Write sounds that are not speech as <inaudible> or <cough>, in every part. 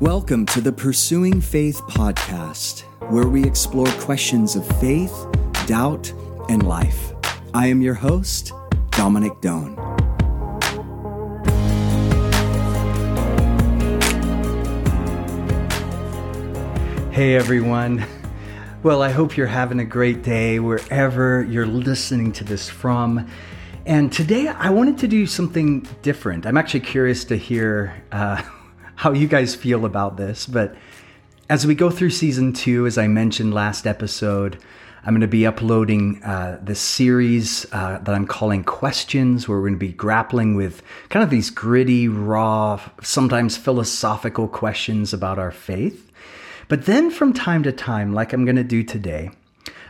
Welcome to the Pursuing Faith podcast, where we explore questions of faith, doubt, and life. I am your host, Dominic Done. Hey everyone. Well, I hope you're having a great day wherever you're listening to this from. And today I wanted to do something different. I'm actually curious to hear uh, <laughs> how you guys feel about this. But as we go through season two, as I mentioned last episode, I'm going to be uploading uh, this series uh, that I'm calling Questions, where we're going to be grappling with kind of these gritty, raw, sometimes philosophical questions about our faith. But then from time to time, like I'm going to do today,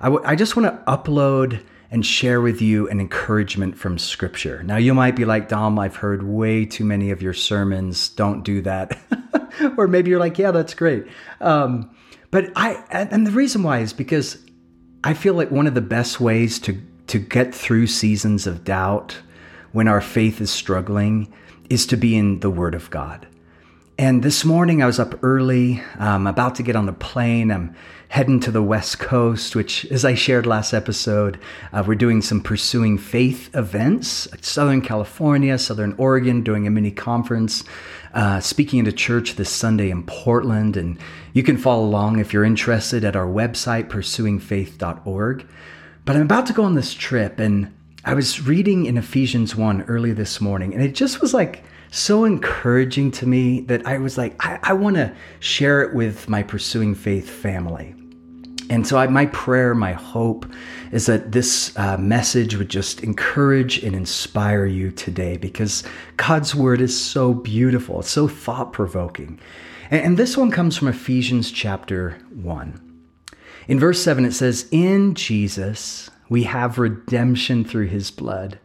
I, w- I just want to upload and share with you an encouragement from Scripture. Now, you might be like, Dom, I've heard way too many of your sermons. Don't do that. <laughs> or maybe you're like, yeah, that's great. Um, but I, and the reason why is because I feel like one of the best ways to, to get through seasons of doubt when our faith is struggling is to be in the Word of God. And this morning I was up early, um, about to get on the plane. I'm heading to the West Coast, which, as I shared last episode, uh, we're doing some pursuing faith events. Southern California, Southern Oregon, doing a mini conference, uh, speaking at a church this Sunday in Portland. And you can follow along if you're interested at our website, pursuingfaith.org. But I'm about to go on this trip, and I was reading in Ephesians 1 early this morning, and it just was like, so encouraging to me that I was like, I, I want to share it with my Pursuing Faith family. And so, I, my prayer, my hope is that this uh, message would just encourage and inspire you today because God's word is so beautiful, it's so thought provoking. And, and this one comes from Ephesians chapter 1. In verse 7, it says, In Jesus we have redemption through his blood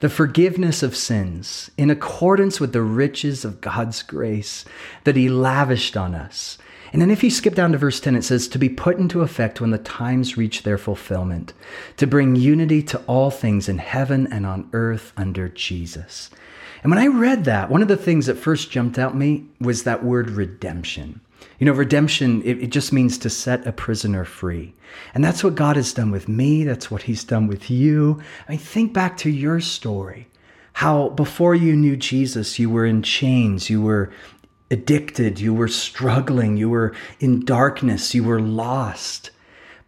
the forgiveness of sins in accordance with the riches of God's grace that He lavished on us. And then if you skip down to verse 10, it says, To be put into effect when the times reach their fulfillment, to bring unity to all things in heaven and on earth under Jesus. And when I read that, one of the things that first jumped out me was that word redemption. You know, redemption, it, it, just means to set a prisoner free. And that's what God has done with me. That's what He's done with you. I mean, think back to your story. How before you knew Jesus, you were in chains, you were addicted, you were struggling, you were in darkness, you were lost.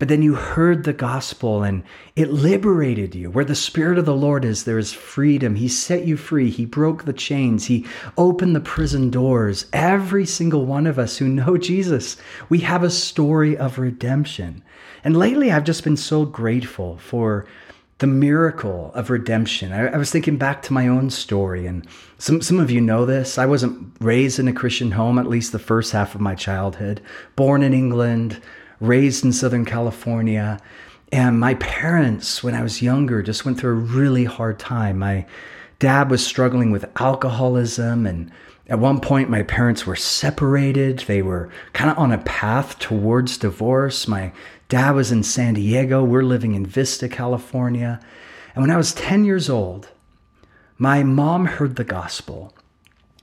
But then you heard the gospel and it liberated you. Where the Spirit of the Lord is, there is freedom. He set you free. He broke the chains. He opened the prison doors. Every single one of us who know <laughs> Jesus, we have a story of redemption. And lately, I've just been so grateful for the miracle of redemption. I, I, was thinking back to my own story, and some, some of you know this. I wasn't raised in a Christian home, at least the first half of my childhood. Born in England, raised in Southern California. And my parents, when I was younger, just went through a really hard time. My dad was struggling with alcoholism. And at one point, my parents were separated. They were kind of on a path towards divorce. My dad was in San Diego. We're living in Vista, California. And when I was 10 years old, my mom heard the gospel.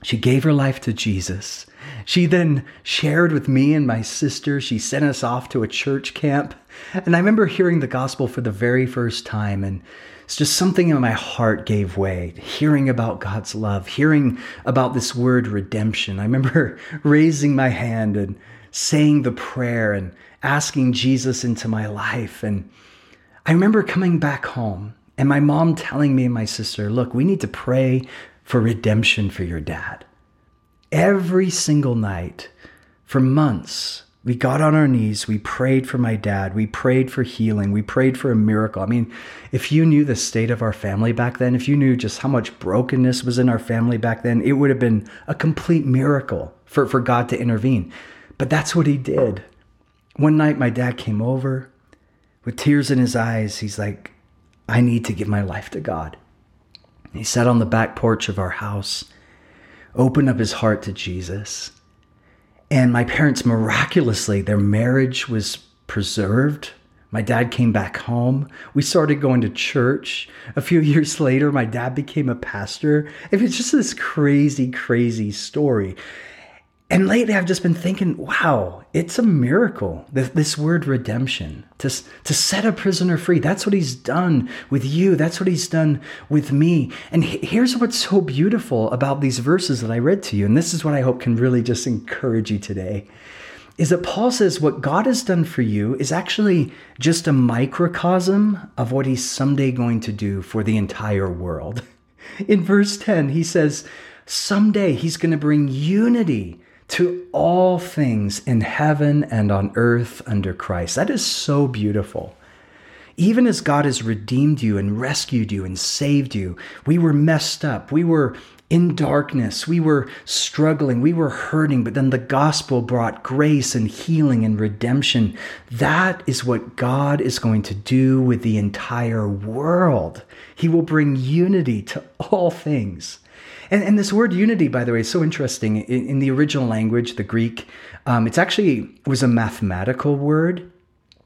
She gave her life to Jesus. She then shared with me and my sister. She sent us off to a church camp. And I remember hearing the gospel for the very first time. And it's just something in my heart gave way, hearing about God's love, hearing about this word redemption. I remember <laughs> raising my hand and saying the prayer and asking Jesus into my life. And I remember coming back home and my mom telling me and my sister, look, we need to pray for redemption for your dad. Every single night for months, we got on our knees. We prayed for my dad. We prayed for healing. We prayed for a miracle. I mean, if you knew the state of our family back then, if you knew just how much brokenness was in our family back then, it would have been a complete miracle for, for God to intervene. But that's what he did. One night, my dad came over with tears in his eyes. He's like, I need to give my life to God. He sat on the back porch of our house, opened up his heart to Jesus. And my parents miraculously, their marriage was preserved. My dad came back home. We started going to church. A few <laughs> years later, my dad became a pastor. It was just this crazy, crazy story. And lately I've just been thinking, wow, it's a miracle. This, this, word redemption, to, to set a prisoner free. That's what he's done with you. That's what he's done with me. And here's what's so beautiful about these verses that I read to you. And this is what I hope can really just encourage you today. Is that Paul says what God has done for you is actually just a microcosm of what he's someday going to do for the entire world. <laughs> In verse 10, he says, Someday he's going to bring unity to all things in heaven and on earth under Christ. That is so beautiful. Even as God has redeemed you and rescued you and saved you, we were messed up. We were in darkness. We were struggling. We were hurting, but then the gospel brought grace and healing and redemption. That is what God is going to do with the entire world. He will bring unity to all things. And, and this word unity, by the way, is so interesting. In, in the original language, the Greek, um, it's actually was a mathematical word,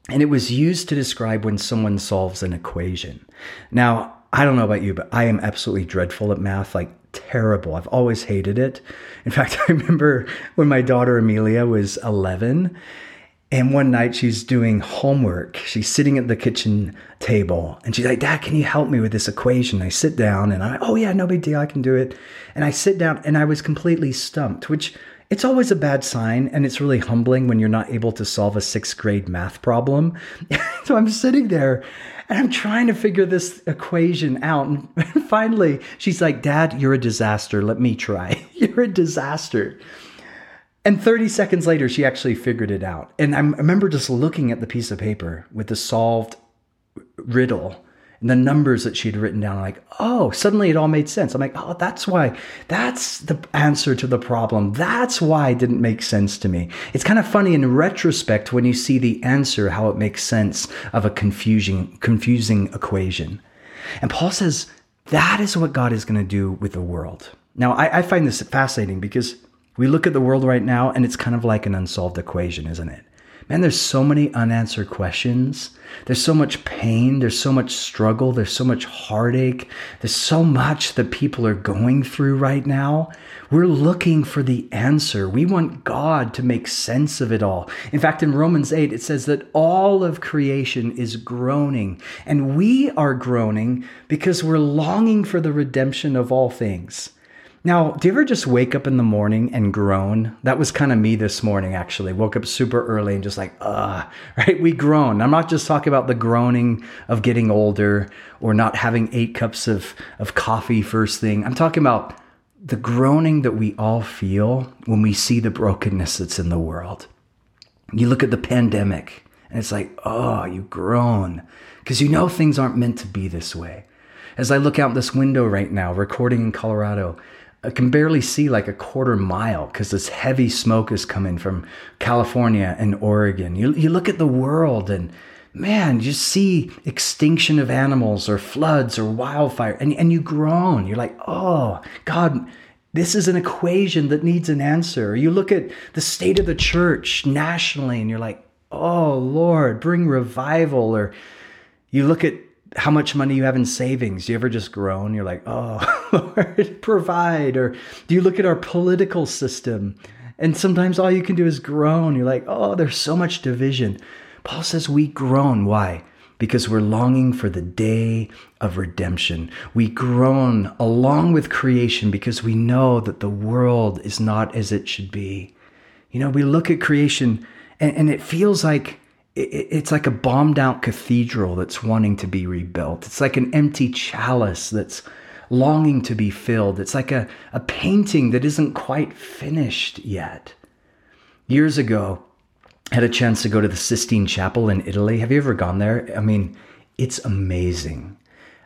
and it was used to describe when someone solves an equation. Now, I don't know about you, but I am absolutely dreadful at math, like terrible. I've always hated it. In <laughs> fact, I remember when my daughter Amelia was 11 and one night she's doing homework. She's sitting at the kitchen table and she's like, Dad, can you help me with this equation? I sit down and I'm like, oh yeah, no big deal. I can do it. And I sit down and I was completely stumped, which it's always a bad sign. And it's really humbling when you're not able to solve a sixth grade math problem. <laughs> so I'm sitting there and I'm trying to figure this equation out. And <laughs> finally she's like, Dad, you're a disaster. Let me try. <laughs> you're a disaster. And 30 seconds later, she actually figured it out. And I remember just looking at the piece of paper with the solved riddle and the numbers that she'd written down. like, oh, suddenly it all made sense. I'm like, oh, that's why. That's the answer to the problem. That's why it didn't make sense to me. It's kind of funny in retrospect when you see the answer, how it makes sense of a confusing, confusing equation. And Paul says that is what God is going to do with the world. Now, I, I find this fascinating because we look at the world right now and it's kind of like an unsolved equation, isn't it? Man, there's so many unanswered questions. There's so much pain. There's so much struggle. There's so much heartache. There's so much that people are going through right now. We're looking for the answer. We want God to make sense of it all. In fact, in Romans 8, it says that all of creation is groaning, and we are groaning because we're longing for the redemption of all things. Now, do you ever just wake up in the morning and groan? That was kind of me this morning, actually. Woke up super early and just like, ugh, <laughs> right? We groan. I'm not just talking about the groaning of getting older or not having eight cups of, of coffee first thing. I'm talking about the groaning that we all feel when we see the brokenness that's in the world. You look at the pandemic and it's like, oh, you groan because you know things aren't meant to be this way. As I look out this window right now, recording in Colorado, I can barely see like a quarter mile because this heavy smoke is coming from California and Oregon. You, you look at the world and man, you see extinction of animals or floods or wildfire and, and you groan. You're like, oh, God, this is an equation that needs an answer. You look at the state of the church nationally and you're like, oh, Lord, bring revival. Or you look at how much money you have in savings. Do you ever just groan? You're like, oh, <laughs> Lord, provide. Or do you look at our political system and sometimes all you can do is groan? You're like, oh, there's so much division. Paul says we groan. Why? Because we're longing for the day of redemption. We groan along with creation because we know that the world is not as it should be. You know, we look at creation and, and it feels like it's like a bombed out cathedral that's wanting to be rebuilt. It's like an empty chalice that's longing to be filled. It's like a, a painting that isn't quite finished yet. Years ago, I had a chance to go to the Sistine Chapel in Italy. Have you ever gone there? I mean, it's amazing.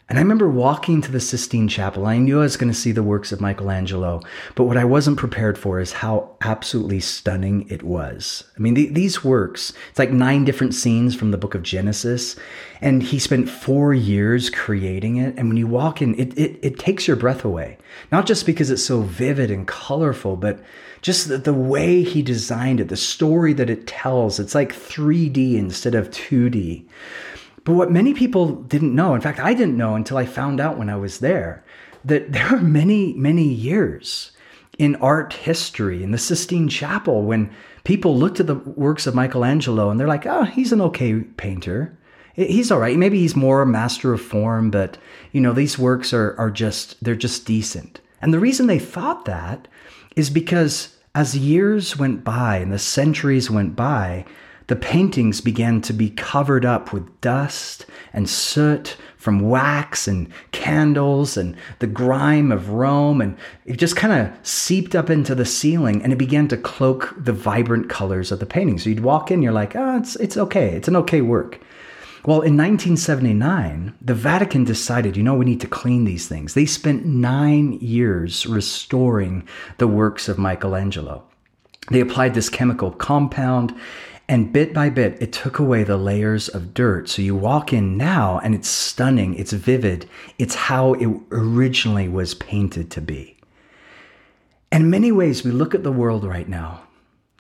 And I remember walking to the Sistine Chapel. I knew I was going to see the works of Michelangelo, but what I wasn't prepared for is how absolutely stunning it was. I mean, the, these works, it's like nine different scenes from the book of Genesis, and he spent four years creating it. And when you walk in, it, it, it takes your breath away. Not just because it's so vivid and colorful, but just the, the way he designed it, the story that it tells. It's like 3D instead of 2D. But what many people didn't know, in fact, I didn't know until I found out when I was there, that <laughs> there are many, many years in art history, in the Sistine Chapel, when people looked at the works of Michelangelo and they're like, oh, he's an okay painter. He's all right. Maybe he's more a master of form, but you know, these works are, are just, they're just decent. And the reason they thought that is because as years went by and the centuries went by, the paintings began to be covered up with dust and soot from wax and candles and the grime of Rome. And it just kind of seeped up into the ceiling and it began to cloak the vibrant colors of the painting. So you'd walk in, you're like, oh, it's, it's okay. It's an okay work. Well, in 1979, the Vatican decided, you know, we need to clean these things. They spent nine years restoring the works of Michelangelo. They applied this chemical compound and bit by bit, it took away the layers of dirt. So you walk in now and it's stunning, it's vivid, it's how it originally was painted to be. And in many ways, we look at the world right now,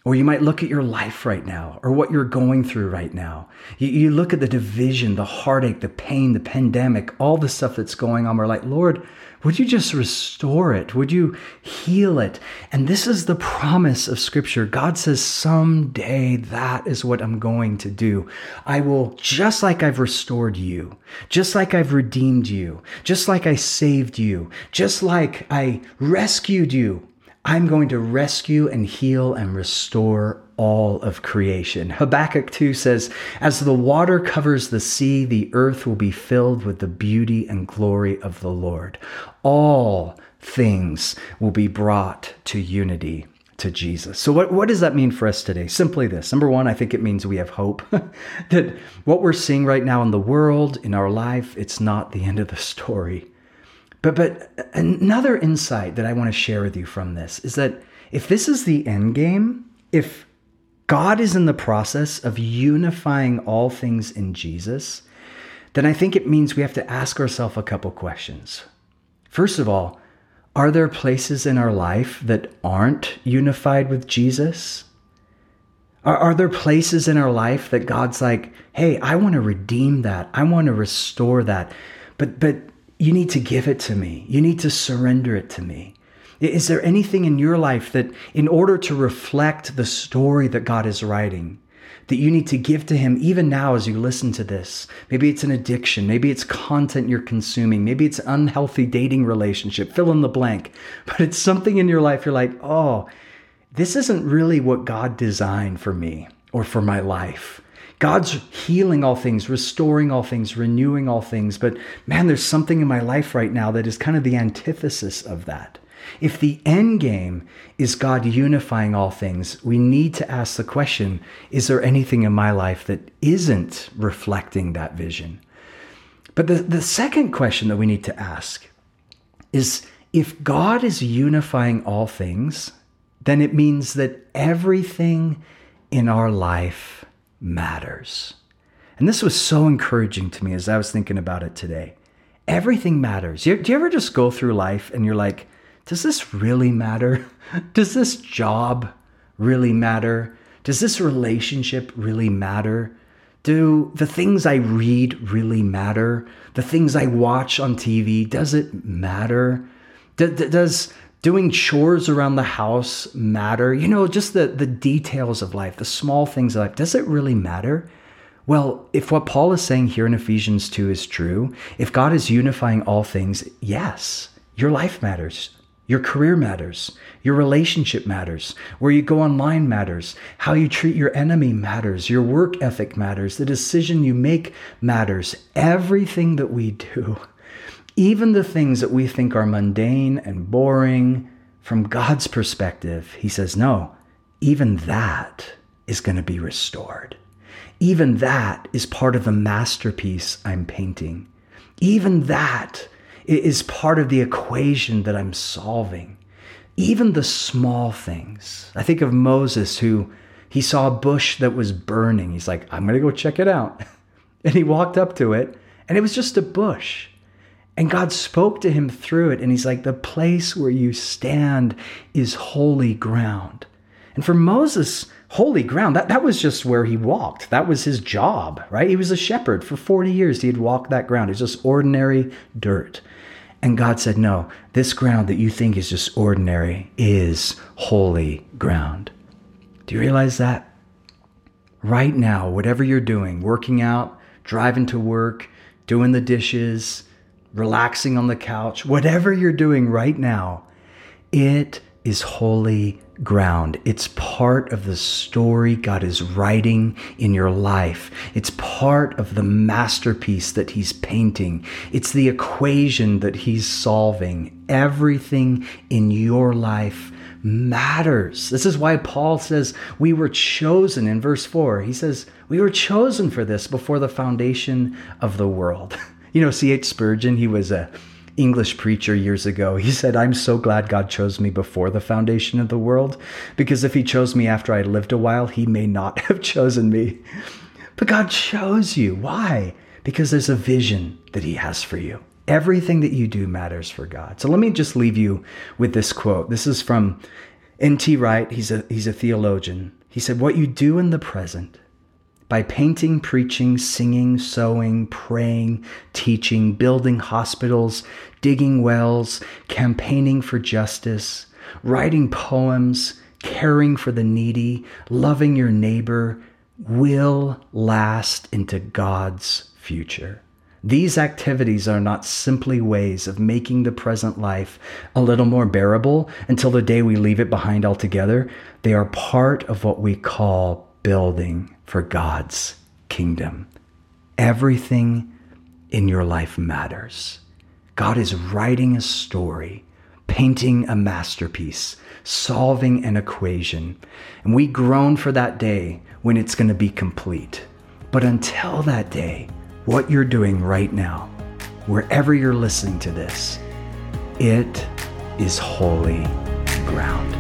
or you might look at your life right now, or what you're going through right now. You, you look at the division, the heartache, the pain, the pandemic, all the stuff that's going on. We're like, Lord, would you just restore it? Would you heal it? And this is the promise of Scripture. God says, someday that is what I'm going to do. I will, just like I've restored you, just like I've redeemed you, just like I saved you, just like I rescued you, I'm going to rescue and heal and restore all of creation. Habakkuk 2 says, As the water covers the sea, the earth will be filled with the beauty and glory of the Lord. All things will be brought to unity to Jesus. So, what, what does that mean for us today? Simply this. Number one, I think it means we have hope <laughs> that what we're seeing right now in the world, in our life, it's not the end of the story. But, but another insight that I want to share with you from this is that if this is the end game, if God is in the process of unifying all things in Jesus, then I think it means we have to ask ourselves a couple questions. First of all, are there places in our life that aren't unified with Jesus? Are, are there places in our life that God's like, hey, I want to redeem that. I want to restore that. But, but you need to give it to me. You need to surrender it to me. Is there anything in your life that, in order to reflect the story that God is writing, that you need to give to Him even now as you listen to this? Maybe it's an addiction. Maybe it's content you're consuming. Maybe it's unhealthy dating relationship. Fill in the blank. <laughs> But it's something in your life you're like, oh, this isn't really what God designed for me or for my life. God's healing all things, restoring all things, renewing all things. But man, there's something in my life right now that is kind of the antithesis of that. If the end game is God unifying all things, we need to ask the question is there anything in my life that isn't reflecting that vision? But the, the second question that we need to ask is if God is unifying all things, then it means that everything in our life matters. And this was so encouraging to me as I was thinking about it today. Everything matters. Do you ever just go through life and you're like, does this really matter? <laughs> Does this job really matter? Does this relationship really matter? Do the things I read really matter? The things I watch on TV, does it matter? D- d- does doing chores around the house matter? You know, just the, the details of life, the small things of life, does it really matter? Well, if what Paul is saying here in Ephesians 2 is true, if God is unifying all things, yes, your life matters. Your career matters. Your relationship matters. Where you go online matters. How you treat your enemy matters. Your work ethic matters. The decision you make matters. Everything that we do, <laughs> even the things that we think are mundane and boring, from God's perspective, He says, no, even that is going to be restored. Even that is part of the masterpiece I'm painting. Even that is part of the equation that I'm solving. Even the small things. I think of Moses who he saw a bush that was burning. He's like, I'm going to go check it out. <laughs> And he walked up to it and it was just a bush. And God spoke to him through it. And he's like, The place where you stand is holy ground. And for Moses, holy ground, that, that was just where he walked. That was his job, right? He was a shepherd for 40 years. He had walked that ground. It's just ordinary dirt. And God said, No, this ground that you think is just ordinary is holy ground. Do you realize that? Right now, whatever you're doing, working out, driving to work, doing the dishes, relaxing on the couch, whatever you're doing right now, it is holy ground. It's part of the story God is writing in your life. It's part of the masterpiece that He's painting. It's the equation that He's solving. Everything in your life matters. This is why Paul says we were chosen in verse 4. He says, We were chosen for this before the foundation of the world. <laughs> You know, C.H. Spurgeon, he was a English preacher years ago. He said, I'm so glad God chose me before the foundation of the world, because if He chose me after I lived a while, He may not <laughs> have chosen me. But God chose you. Why? Because there's a vision that He has for you. Everything that you do matters for God. So let me just leave you with this quote. This is from N.T. Wright. He's a, he's a theologian. He said, What you do in the present by painting, preaching, singing, sewing, praying, teaching, building hospitals, digging wells, campaigning for justice, writing poems, caring for the needy, loving your neighbor will last into God's future. These activities are not simply ways of making the present life a little more bearable until the day we leave it behind altogether. They are part of what we call building for God's kingdom. Everything in your life matters. God is writing a story, painting a masterpiece, solving an equation. And we groan for that day when it's going to be complete. But until that day, what you're doing right now, wherever you're listening to this, it is holy ground.